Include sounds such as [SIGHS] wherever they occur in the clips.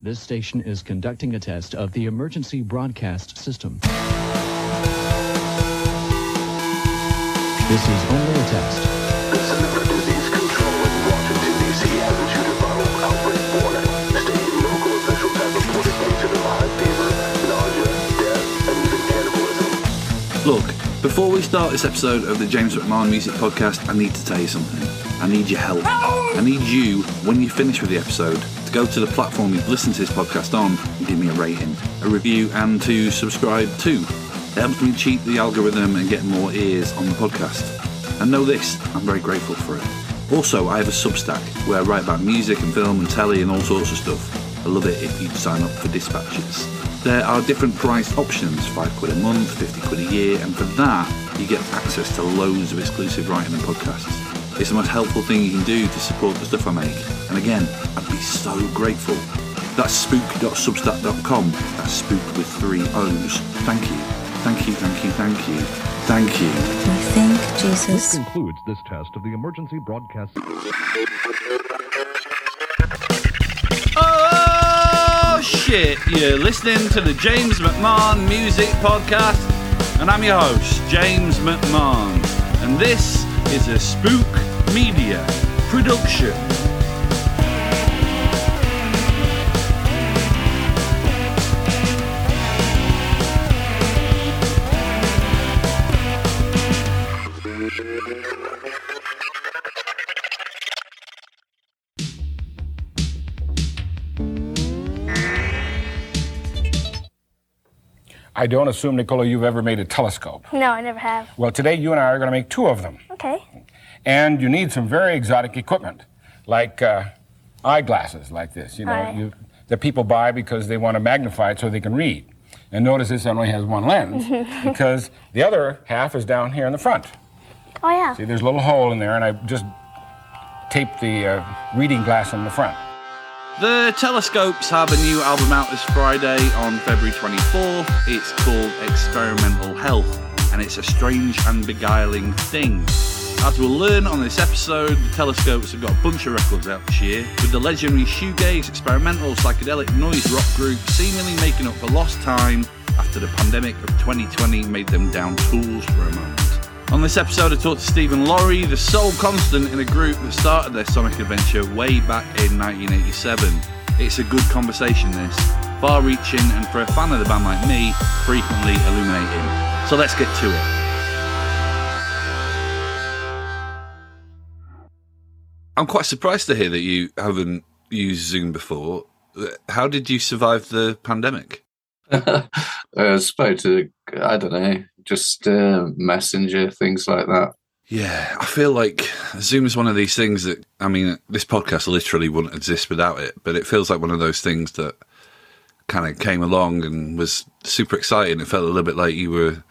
This station is conducting a test of the emergency broadcast system. This is only a test. The Center for Disease Control in Washington, D.C. has issued a viral outbreak warning, stating local officials have reported cases of high fever, nausea, death, and even cannibalism. Look, before we start this episode of the James McMahon Music Podcast, I need to tell you something. I need your help. I need you, when you finish with the episode, to go to the platform you've listened to this podcast on and give me a rating, a review, and to subscribe too. It helps me cheat the algorithm and get more ears on the podcast. And know this, I'm very grateful for it. Also, I have a Substack where I write about music and film and telly and all sorts of stuff. I love it if you sign up for dispatches. There are different price options, 5 quid a month, 50 quid a year, and for that, you get access to loads of exclusive writing and podcasts. It's the most helpful thing you can do to support the stuff I make. And again, I'd be so grateful. That's spoook.substack.com. That's spook with three O's. Thank you. Thank you, thank you, thank you. Thank you. We thank Jesus. This Jesus. concludes this test of the emergency broadcast. Oh shit! You're listening to the James McMahon Music Podcast, and I'm your host, James McMahon, and this is a Spook Media production. I don't assume, Nicola, you've ever made a telescope. No, I never have. Well, today you and I are going to make two of them. Okay. And you need some very exotic equipment, like uh, eyeglasses like this, you know, Right. you, that people buy because they want to magnify it so they can read. And notice this only has one lens [LAUGHS] because the other half is down here in the front. Oh yeah. See, there's a little hole in there, and I just taped the uh, reading glass in the front. The Telescopes have a new album out this Friday on February 24th. It's called Experimental Health, and it's a strange and beguiling thing. As we'll learn on this episode, the Telescopes have got a bunch of records out this year, with the legendary shoegaze, experimental, psychedelic noise rock group seemingly making up for lost time after the pandemic of 2020 made them down tools for a moment. On this episode, I talked to Stephen Lawrie, the sole constant in a group that started their sonic adventure way back in 1987. It's a good conversation, this, far reaching, and for a fan of the band like me, frequently illuminating. So let's get to it. I'm quite surprised to hear that you haven't used Zoom before. How did you survive the pandemic? I [LAUGHS] spoke to I don't know, just uh, messenger things like that. Yeah, I feel like Zoom is one of these things that I mean, this podcast literally wouldn't exist without it. But it feels like one of those things that kind of came along and was super exciting. It felt a little bit like you were,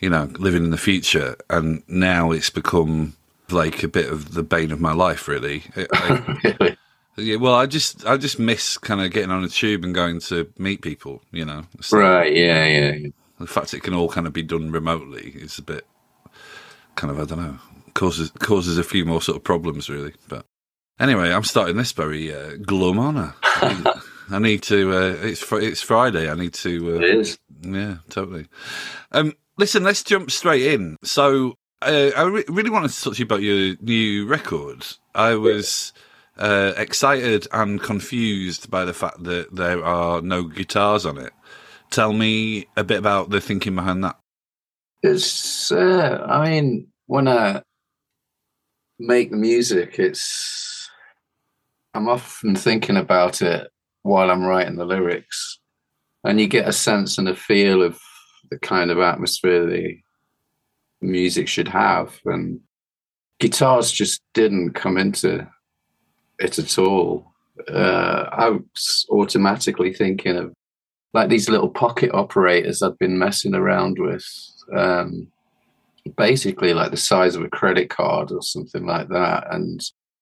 you know, living in the future, and now it's become like a bit of the bane of my life, really. I- [LAUGHS] yeah, well, I just I just miss kind of getting on a tube and going to meet people. You know, So right? Yeah, yeah. yeah. the fact it can all kind of be done remotely is a bit kind of I don't know causes causes a few more sort of problems really. But anyway, I'm starting this very uh, glum on her. [LAUGHS] I need to. Uh, it's fr- it's Friday. I need to. Uh, It is. yeah, totally. Um, listen, let's jump straight in. So, uh, I re- really wanted to talk to you about your new record. I was uh, excited and confused by the fact that there are no guitars on it. Tell me a bit about the thinking behind that. It's. Uh, I mean, when I make the music, it's. I'm often thinking about it while I'm writing the lyrics, and you get a sense and a feel of the kind of atmosphere the music should have, and guitars just didn't come into it at all. Uh, I was automatically thinking of like these little pocket operators I'd been messing around with, um, basically like the size of a credit card or something like that. And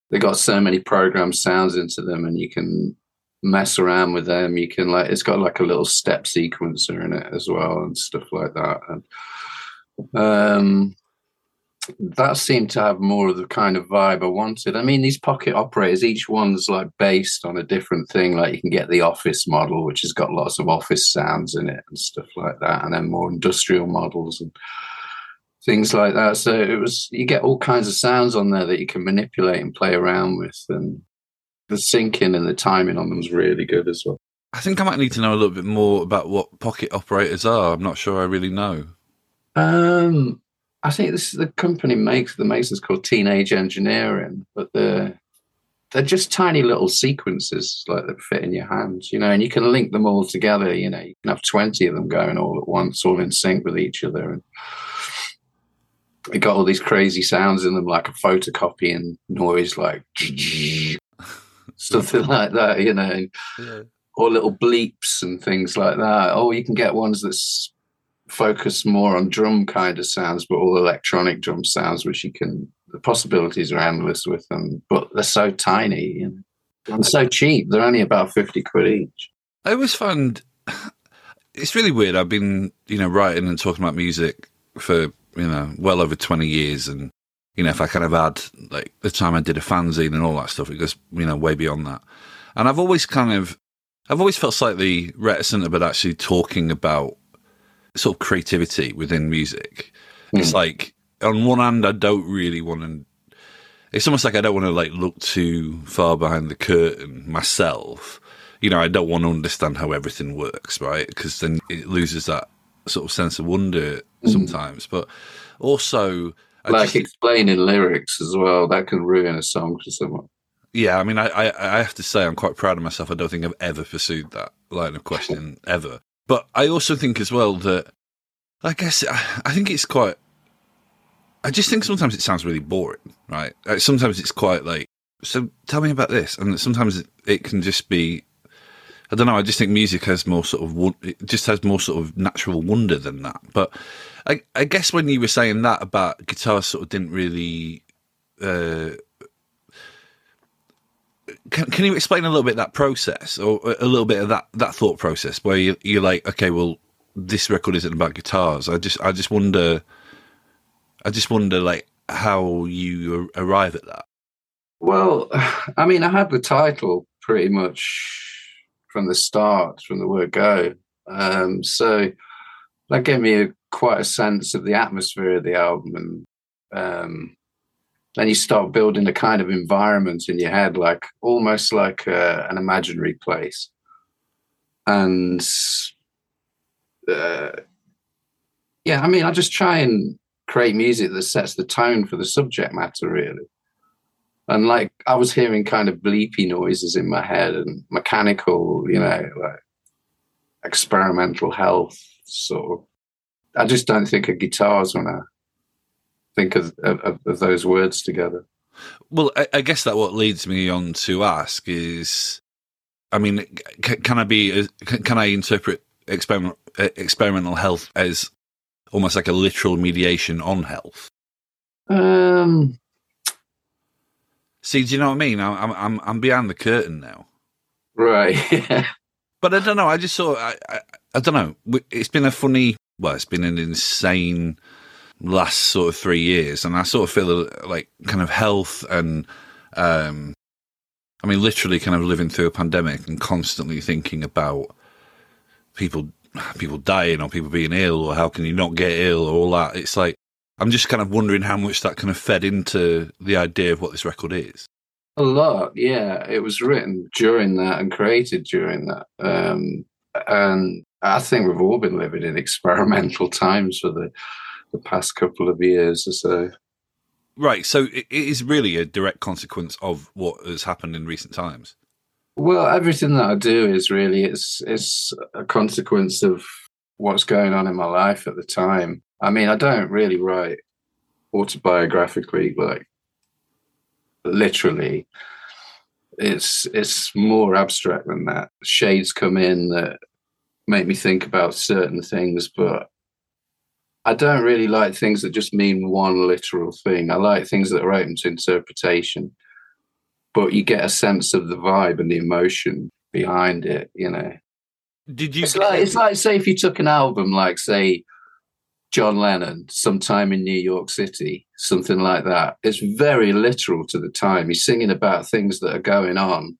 they got so many programmed sounds into them, and you can mess around with them. You can like it's got like a little step sequencer in it as well and stuff like that. And um, that seemed to have more of the kind of vibe I wanted. I mean, these pocket operators, each one's like based on a different thing. Like you can get the office model, which has got lots of office sounds in it and stuff like that, and then more industrial models and things like that. So it was you get all kinds of sounds on there that you can manipulate and play around with, and the syncing and the timing on them is really good as well. I think I might need to know a little bit more about what pocket operators are. I'm not sure I really know. Um, I think this the company makes the makes is called Teenage Engineering, but they're they're just tiny little sequences like that fit in your hands, you know, and you can link them all together. You know, you can have twenty of them going all at once, all in sync with each other, and it got all these crazy sounds in them, like a photocopying noise, like [LAUGHS] something like that, you know, Yeah. or little bleeps and things like that. Or you can get ones that's focus more on drum kind of sounds, but all electronic drum sounds, which you can. The possibilities are endless with them, but they're so tiny and so cheap. They're only about fifty quid each. I always find [SIGHS] it's really weird. I've been, you know, writing and talking about music for, you know, well over 20 years. And, you know, if I kind of add like the time I did a fanzine and all that stuff, it goes, you know, way beyond that. And I've always kind of, I've always felt slightly reticent about actually talking about sort of creativity within music. It's hmm. like, on one hand, I don't really want to it's almost like I don't want to like look too far behind the curtain myself. You know, I don't want to understand how everything works, right? Because then it loses that sort of sense of wonder hmm. sometimes. But also, I like just- explaining lyrics as well. That can ruin a song for someone. yeah, I mean, I, I I have to say I'm quite proud of myself. I don't think I've ever pursued that line of questioning ever. But I also think as well that I guess I, think it's quite. I just think sometimes it sounds really boring, right? Like, sometimes it's quite like, so tell me about this, and sometimes it, can just be. I don't know. I just think music has more sort of it just has more sort of natural wonder than that. But I, I guess when you were saying that about guitars, sort of didn't really. Uh, can, can you explain a little bit that process or a little bit of that, that thought process where you, you're like, okay, well, this record isn't about guitars. I just, I just wonder, I just wonder like how you arrive at that. Well, [SIGHS] I mean, I had the title pretty much from the start, from the word go. Um, so that gave me a, quite a sense of the atmosphere of the album. And um, then you start building a kind of environment in your head, like almost like uh, an imaginary place. And uh, yeah, I mean, I just try and create music that sets the tone for the subject matter, really. And like I was hearing kind of bleepy noises in my head and mechanical, you know, like experimental health sort of. I just don't think of guitars when I think of, of, of those words together. Well, I, I guess that what leads me on to ask is, I mean, c- can I be, can, can I interpret experiment, uh, experimental health as almost like a literal mediation on health? Um, See, do you know what I mean? I'm, I'm, I'm, I'm behind the curtain now. right. [LAUGHS] Yeah. But I don't know. I just saw. I, I, I don't know. It's been a funny, well, it's been an insane last sort of three years. And I sort of feel like kind of health and, um, I mean, literally kind of living through a pandemic and constantly thinking about people, people dying or people being ill or how can you not get ill or all that. It's like, I'm just kind of wondering how much that kind of fed into the idea of what this record is. A lot, yeah. It was written during that and created during that. Um, and I think we've all been living in experimental times for the, the past couple of years or so. Right. So it is really a direct consequence of what has happened in recent times. Well, everything that I do is really it's it's a consequence of what's going on in my life at the time. I mean, I don't really write autobiographically, like literally. It's it's more abstract than that. Shades come in that make me think about certain things, but I don't really like things that just mean one literal thing. I like things that are open to interpretation, but you get a sense of the vibe and the emotion behind it. You know, Did you? it's like it's like say if you took an album like say John Lennon Some Time in New York City, something like that. It's very literal to the time. He's singing about things that are going on,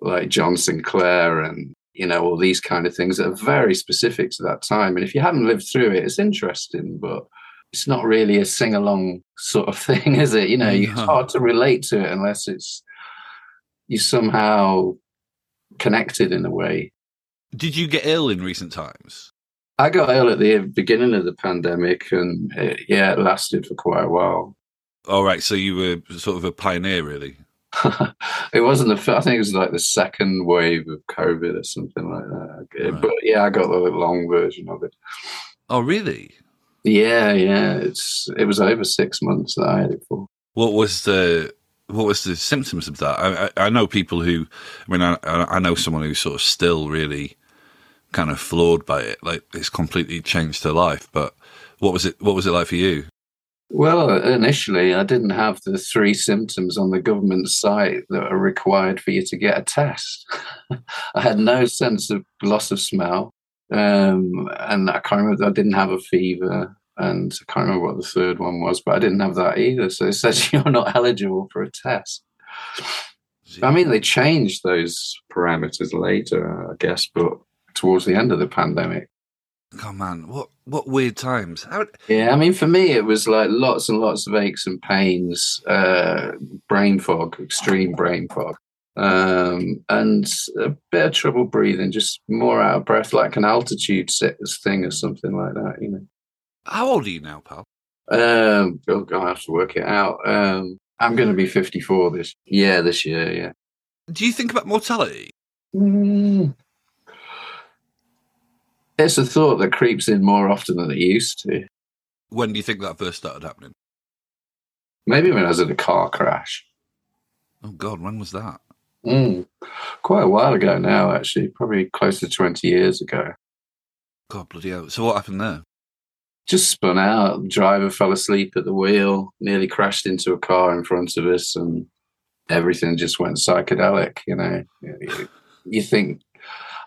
like John Sinclair and you know all these kind of things that are very specific to that time. And if you haven't lived through it, it's interesting, but it's not really a sing along sort of [LAUGHS] thing, is it? You know, it's hard to relate to it unless it's you somehow connected in a way. Did you get ill in recent times? I got ill at the beginning of the pandemic, and it, yeah, it lasted for quite a while. All right, so you were sort of a pioneer, really. [LAUGHS] it wasn't the. fir- I think it was like the second wave of COVID or something like that. Right. But yeah, I got the long version of it. Oh, really? Yeah, yeah. It's it was over six months that I had it for. What was the what was the symptoms of that? I, I, I know people who, I mean, I, I I know someone who's sort of still really kind of floored by it. Like it's completely changed their life. But what was it? What was it like for you? Well, initially, I didn't have the three symptoms on the government site that are required for you to get a test. [LAUGHS] I had no sense of loss of smell, um, and I can't remember. I didn't have a fever, and I can't remember what the third one was, but I didn't have that either. So it says [LAUGHS] you're not eligible for a test. I mean, they changed those parameters later, I guess, but towards the end of the pandemic. Oh man, what what weird times? How, Yeah, I mean, for me, it was like lots and lots of aches and pains, uh, brain fog, extreme brain fog, um, and a bit of trouble breathing, just more out of breath, like an altitude sickness thing or something like that, you know. how old are you now, pal? Um, oh, God, I have to work it out. Um, I'm going to be 54 this yeah this year. Yeah. Do you think about mortality? Mm. It's a thought that creeps in more often than it used to. When do you think that first started happening? Maybe when I was in a car crash. Oh God, when was that? Mm. Quite a while ago now, actually, probably close to 20 years ago. God bloody hell! So what happened there? Just spun out. The driver fell asleep at the wheel, nearly crashed into a car in front of us, and everything just went psychedelic. You know, [LAUGHS] you think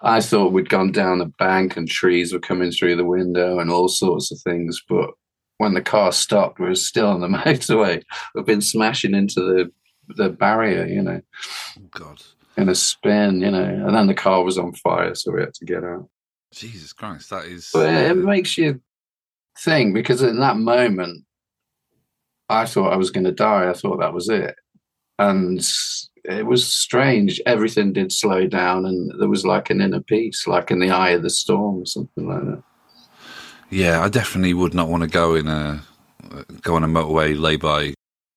I thought we'd gone down a bank and trees were coming through the window and all sorts of things, but when the car stopped, we were still on the [LAUGHS] motorway. We've been smashing into the the barrier, you know, Oh God, in a spin, you know, and then the car was on fire, so we had to get out. Jesus Christ, that is. But it uh, makes you think because in that moment, I thought I was going to die. I thought that was it. And it was strange. Everything did slow down, and there was like an inner peace, like in the eye of the storm or something like that. Yeah, I definitely would not want to go in a go on a motorway, lay by,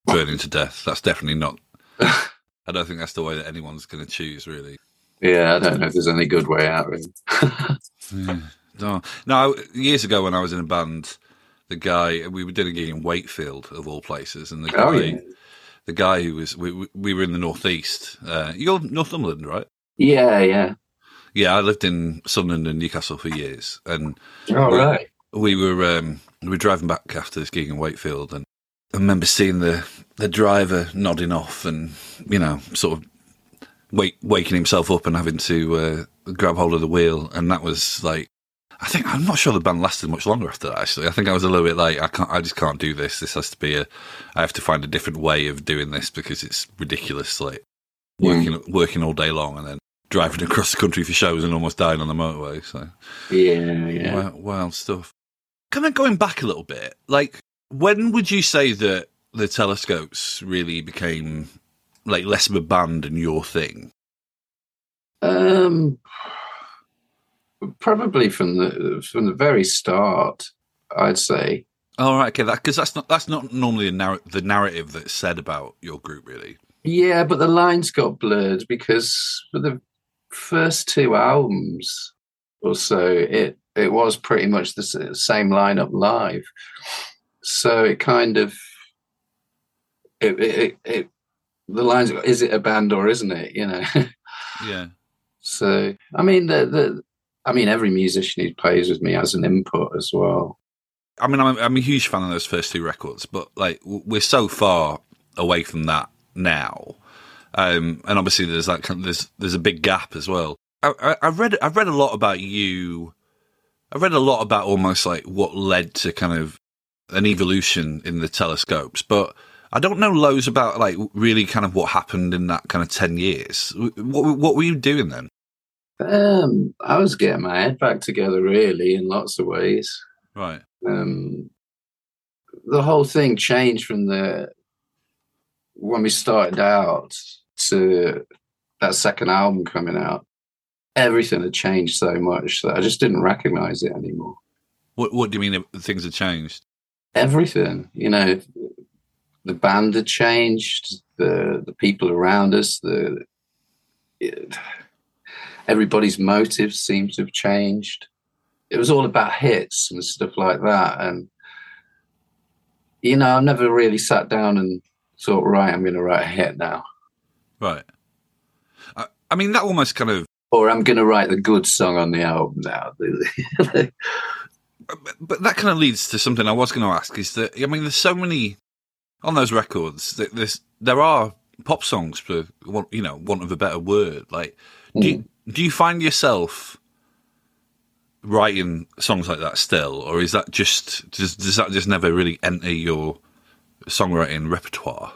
burning to death. That's definitely not. [LAUGHS] I don't think that's the way that anyone's going to choose, really. Yeah, I don't know if there's any good way out of it. Yeah. No, no. Years ago, when I was in a band, the guy we were doing a gig in Wakefield, of all places, and the oh, guy, oh, yeah. The guy who was we we- we were in the northeast. Uh, you're Northumberland, right? Yeah, yeah. Yeah, I lived in Sunderland and Newcastle for years, and All Well, right. we were um, we were driving back after this gig in Wakefield, and I remember seeing the the driver nodding off, and you know, sort of wake, waking himself up and having to uh, grab hold of the wheel, and that was like. I think I'm not sure the band lasted much longer after that. Actually, I think I was a little bit like, I can't, I just can't do this. This has to be a, I have to find a different way of doing this because it's ridiculous. Like working, working all day long and then driving across the country for shows and almost dying on the motorway. So Yeah, yeah. Wild, wild stuff. Kind of going back a little bit, like when would you say that the telescopes really became like less of a band and your thing? Um, probably from the from the very start, I'd say. All right, okay, that because that's not that's not normally the, narr- the narrative that's said about your group, really. Yeah, but the lines got blurred because for the first two albums or so, it it was pretty much the same lineup live. So it kind of it it, it, it the lines is it a band or isn't it? You know. [LAUGHS] Yeah, so I mean the the I mean every musician who plays with me has an input as well. I mean, I'm, I'm a huge fan of those first two records, but like we're so far away from that now, um, and obviously there's that kind there's there's a big gap as well. I, I, I've read I've read a lot about you I've read a lot about almost like what led to kind of an evolution in the telescopes, but I don't know loads about like really kind of what happened in that kind of 10 years. What, what were you doing then? Um, I was getting my head back together, really, in lots of ways. Right. Um, the whole thing changed from the when we started out to that second album coming out. Everything had changed so much that I just didn't recognize it anymore. What, what do you mean things have changed? Everything, you know, the band had changed, the the people around us, the it, everybody's motives seemed to have changed. It was all about hits and stuff like that, and you know, I've never really sat down and thought, right, I'm going to write a hit now, Right. I, I mean, that almost kind of, or I'm going to write the good song on the album now. [LAUGHS] but that kind of leads to something I was going to ask is that, I mean, there's so many on those records that there's, there are pop songs for, want- you know, want of a better word. Like, do you, hmm. Do you find yourself writing songs like that still, or is that just does, does that just never really enter your songwriting repertoire?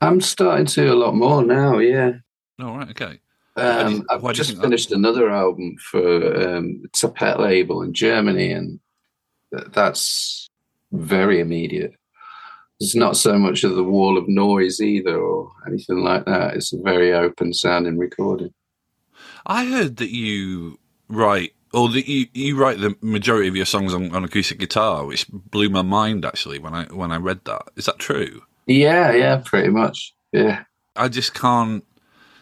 I'm starting to a lot more now. Yeah, All right. okay. um, I've just think that? finished another album for um, it's a pet label in Germany, and that's very immediate. It's not so much of the wall of noise either, or anything like that. It's a very open sounding recording. I heard that you write, or that you, you write the majority of your songs on, on acoustic guitar, which blew my mind actually when I when I read that. Is that true? Yeah, yeah, pretty much. Yeah, I just can't.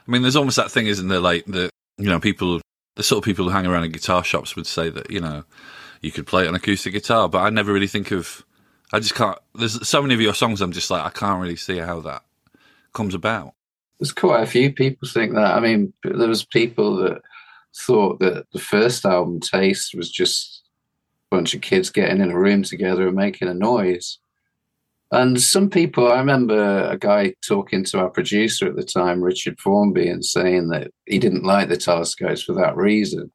I mean, there's almost that thing, isn't there? Like the you know people, the sort of people who hang around in guitar shops would say that you know you could play it on acoustic guitar, but I never really think of. I just can't. There's so many of your songs. I'm just like I can't really see how that comes about. There's quite a few people think that. I mean, there was people that thought that the first album, Taste, was just a bunch of kids getting in a room together and making a noise. And some people, I remember a guy talking to our producer at the time, Richard Formby, and saying that he didn't like the telescopes for that reason.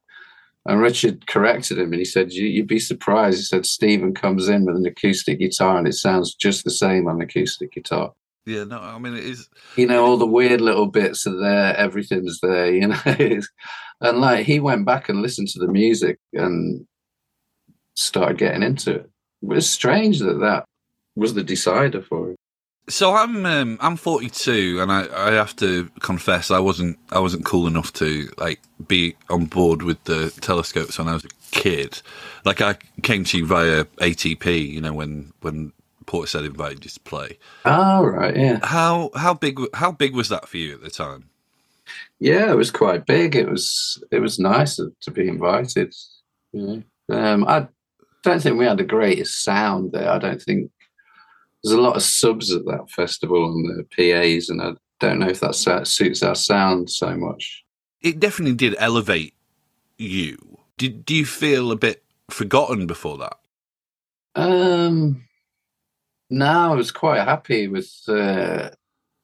And Richard corrected him and he said, "You- You'd be surprised. He said, Stephen comes in with an acoustic guitar and it sounds just the same on acoustic guitar Yeah, no, I mean it is. you know, all the weird little bits are there, everything's there, you know. [LAUGHS] and like he went back and listened to the music and started getting into it. It was strange that that was the decider for him. So I'm um, I'm 42, and I, I have to confess I wasn't I wasn't cool enough to like be on board with the telescopes when I was a kid. Like I came to you via ATP, you know, when when Portishead invited you to play. Oh, right, yeah. How how big how big was that for you at the time? Yeah, it was quite big. It was it was nice to, to be invited. You know, um, I don't think we had the greatest sound there. I don't think there's a lot of subs at that festival on the PAs, and I don't know if that suits our sound so much. It definitely did elevate you. Did do you feel a bit forgotten before that? Um, no, I was quite happy with uh,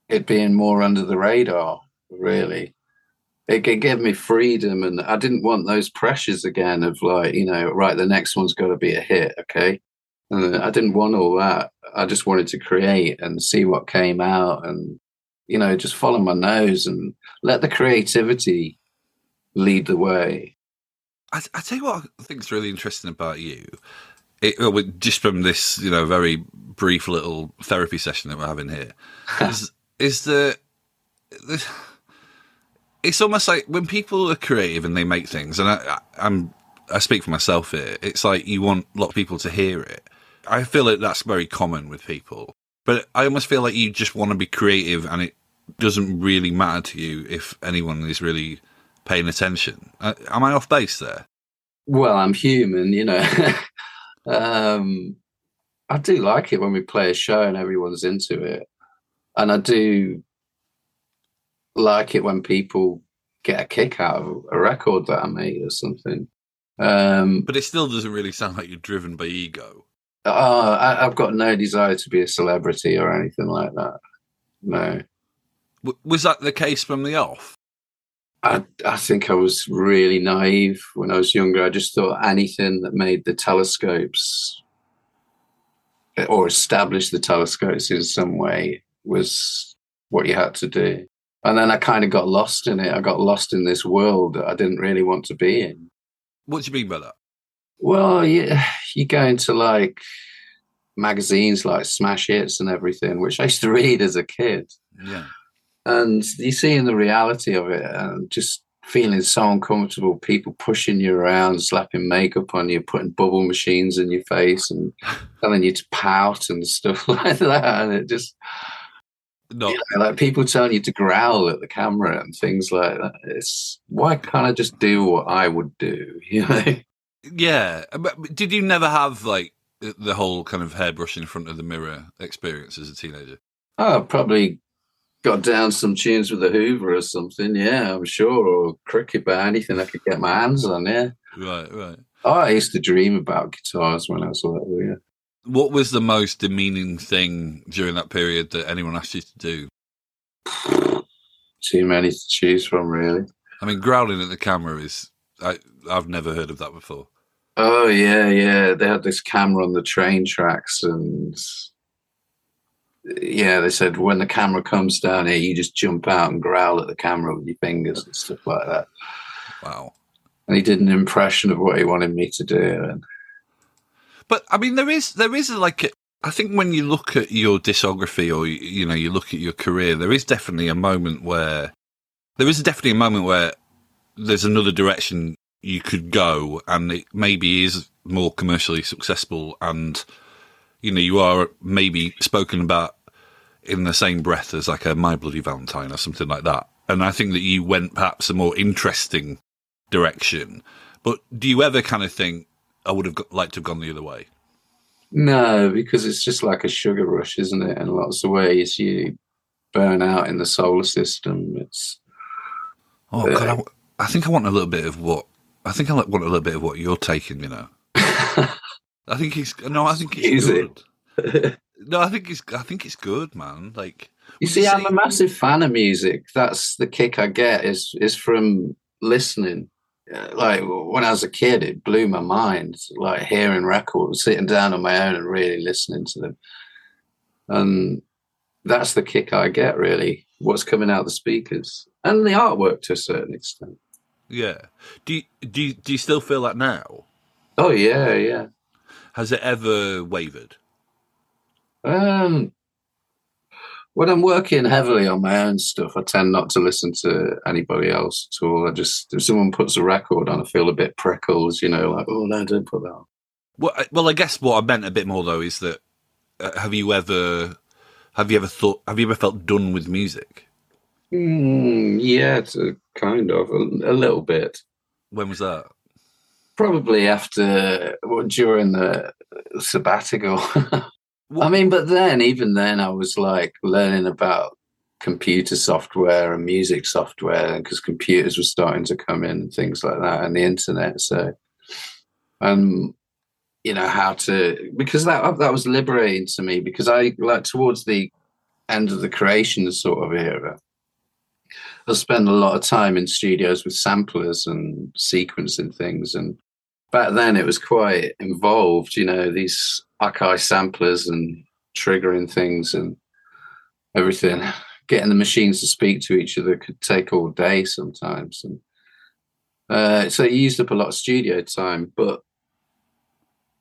it being more under the radar. Really, it, gave me freedom, and I didn't want those pressures again of like, you know, right, the next one's got to be a hit, okay. And I didn't want all that. I just wanted to create and see what came out, and you know, just follow my nose and let the creativity lead the way. I, I tell you what I think is really interesting about you. It, just from this, you know, very brief little therapy session that we're having here, [LAUGHS] is is the, the it's almost like when people are creative and they make things, and I, I, I'm I speak for myself here. It's like you want a lot of people to hear it. I feel like that's very common with people, but I almost feel like you just want to be creative, and it doesn't really matter to you if anyone is really paying attention. Uh, am I off base there? Well, I'm human, you know. [LAUGHS] um, I do like it when we play a show and everyone's into it, and I do like it when people get a kick out of a record that I made or something. Um, But it still doesn't really sound like you're driven by ego. oh, I, I've got no desire to be a celebrity or anything like that. No, W- was that the case from the off? I, I think I was really naive when I was younger. I just thought anything that made the telescopes or established the telescopes in some way was what you had to do. And then I kind of got lost in it. I got lost in this world that I didn't really want to be in. What do you mean by that? Well, you, you go into like magazines like Smash Hits and everything, which I used to read as a kid. Yeah. And you see in the reality of it and just feeling so uncomfortable, people pushing you around, slapping makeup on you, putting bubble machines in your face and [LAUGHS] telling you to pout and stuff [LAUGHS] like that. And it just, No. you know, like people telling you to growl at the camera and things like that. It's why can't I just do what I would do? [LAUGHS] You know? Yeah. But did you never have like the whole kind of hairbrush in front of the mirror experience as a teenager? Oh, probably got down some tunes with the Hoover or something. Yeah, I'm sure. Or cricket bat, anything I could get my hands on. Yeah. Right, right. Oh, I used to dream about guitars when I was little. Yeah. What was the most demeaning thing during that period that anyone asked you to do? [SIGHS] Too many to choose from, really. I mean, growling at the camera is. I, I've never heard of that before. Oh yeah, yeah. They had this camera on the train tracks, and yeah, they said when the camera comes down here, you just jump out and growl at the camera with your fingers and stuff like that. Wow. And he did an impression of what he wanted me to do, and But I mean, there is there is like a, I think when you look at your discography or you know you look at your career, there is definitely a moment where there is definitely a moment where there's another direction you could go, and it maybe is more commercially successful, and you know you are maybe spoken about in the same breath as like a My Bloody Valentine or something like that. And I think that you went perhaps a more interesting direction. But do you ever kind of think I would have got, liked to have gone the other way? No, because it's just like a sugar rush, isn't it? In lots of ways, you burn out in the solar system. It's Oh, God, I, w- I think I want a little bit of what I think I want a little bit of what you're taking. You know, [LAUGHS] I think he's no, I think it's Is it? [LAUGHS] no, I think it's I think it's good, man. Like you see, I'm a massive fan of music. That's the kick I get is is from listening. Uh, Like when I was a kid, it blew my mind. Like hearing records, sitting down on my own and really listening to them, and that's the kick I get. Really, what's coming out the speakers and the artwork to a certain extent. Yeah. Do you, do you, do you still feel that now? Oh yeah, yeah. Has it ever wavered? Um, when I'm working heavily on my own stuff, I tend not to listen to anybody else at all. I just if someone puts a record on, I feel a bit prickles, you know, like oh no, don't put that on. Well, I, well, I guess what I meant a bit more though is that uh, have you ever have you ever thought have you ever felt done with music? Mm, yeah, to kind of a, a little bit. When was that? Probably after well, during the sabbatical. [LAUGHS] I mean, but then even then, I was like learning about computer software and music software because computers were starting to come in and things like that, and the internet. So, um, you know how to because that that was liberating to me because I like towards the end of the creation sort of era. I spend a lot of time in studios with samplers and sequencing things, and back then it was quite involved. You know these Akai samplers and triggering things and everything. Getting the machines to speak to each other could take all day sometimes, and uh, so it used up a lot of studio time. But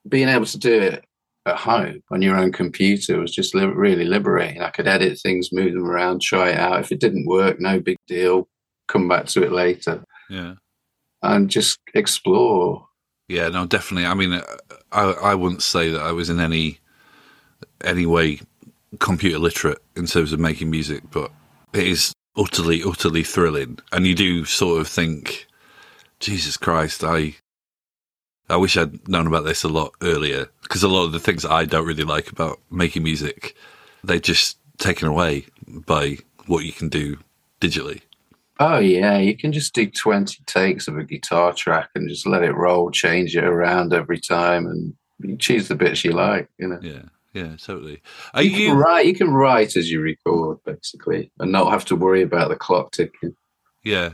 being able to do it at home on your own computer was just li- really liberating. I could edit things, move them around, try it out. If it didn't work, no big deal. Come back to it later Yeah. and just explore. Yeah, no, definitely. I mean, I I wouldn't say that I was in any any way computer literate in terms of making music, but it is utterly, utterly thrilling. And you do sort of think, Jesus Christ, I I wish I'd known about this a lot earlier because a lot of the things that I don't really like about making music, they're just taken away by what you can do digitally. Oh yeah, you can just do twenty takes of a guitar track and just let it roll, change it around every time, and you choose the bits you like. You know, Yeah, yeah, totally. Are you, you? can write. You can write as you record, basically, and not have to worry about the clock ticking. Yeah.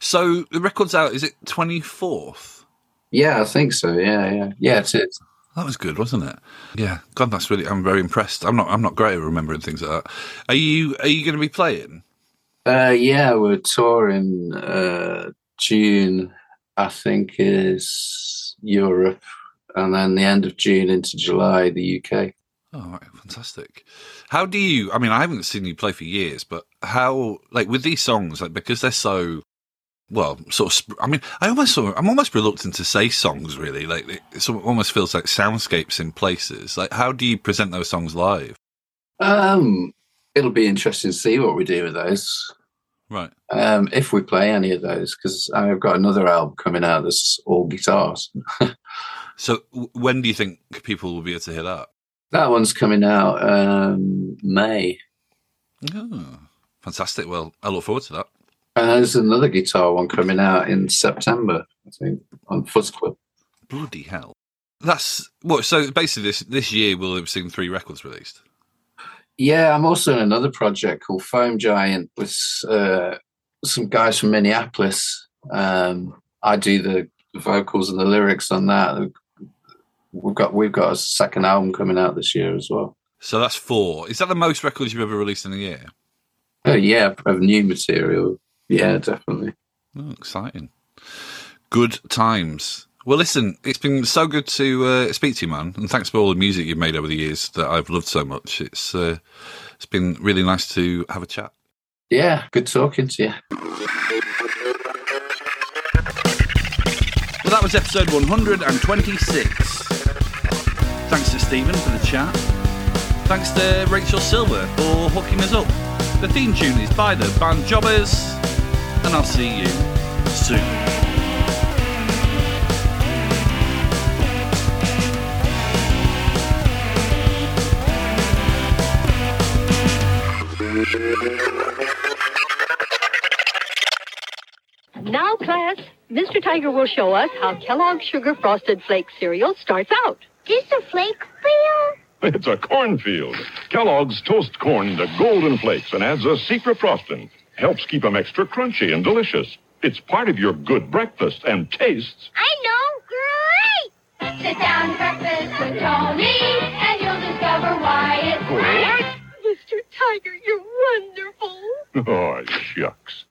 So the record's out. Is it twenty fourth? Yeah, I think so. Yeah, yeah, yeah. It is. That was good, wasn't it? Yeah. God, that's really. I'm very impressed. I'm not. I'm not great at remembering things like that. Are you? Are you going to be playing? Uh, yeah, we're touring uh, June. I think is Europe, and then the end of June into July, the UK. Oh, right, fantastic. How do you? I mean, I haven't seen you play for years, but how? Like with these songs, like because they're so. Well, sort of. I mean, I almost. Sort of, I'm almost reluctant to say songs. Really, like it almost feels like soundscapes in places. Like, how do you present those songs live? Um, it'll be interesting to see what we do with those. Right. Um, if we play any of those, because I've got another album coming out that's all guitars. [LAUGHS] So, when do you think people will be able to hear that? That one's coming out um, May. Oh, fantastic. Well, I look forward to that. And there's another guitar one coming out in September, I think, on Fuzz Club. Bloody hell. That's what. So basically, this this year we'll have seen three records released. Yeah, I'm also in another project called Foam Giant with uh, some guys from Minneapolis. Um, I do the vocals and the lyrics on that. We've got we've got a second album coming out this year as well. So that's four. Is that the most records you've ever released in a year? Oh yeah, of new material. Yeah, definitely. Oh, exciting. Good times. Well, listen, it's been so good to uh, speak to you, man, and thanks for all the music you've made over the years that I've loved so much. It's uh, it's been really nice to have a chat. Yeah, good talking to you. Well, that was episode 126. Thanks to Stephen for the chat. Thanks to Rachel Silver for hooking us up. The theme tune is by the band Jobbers, and I'll see you soon. Class, Mr. Tiger will show us how Kellogg's Sugar Frosted Flake cereal starts out. Just a flake field? It's a cornfield. Kellogg's toast corn into golden flakes and adds a secret frosting. Helps keep 'em extra crunchy and delicious. It's part of your good breakfast and tastes. I know. Great! Sit down to breakfast with Tony, and you'll discover why it's great. Mr. Tiger, you're wonderful. [LAUGHS] Oh, shucks.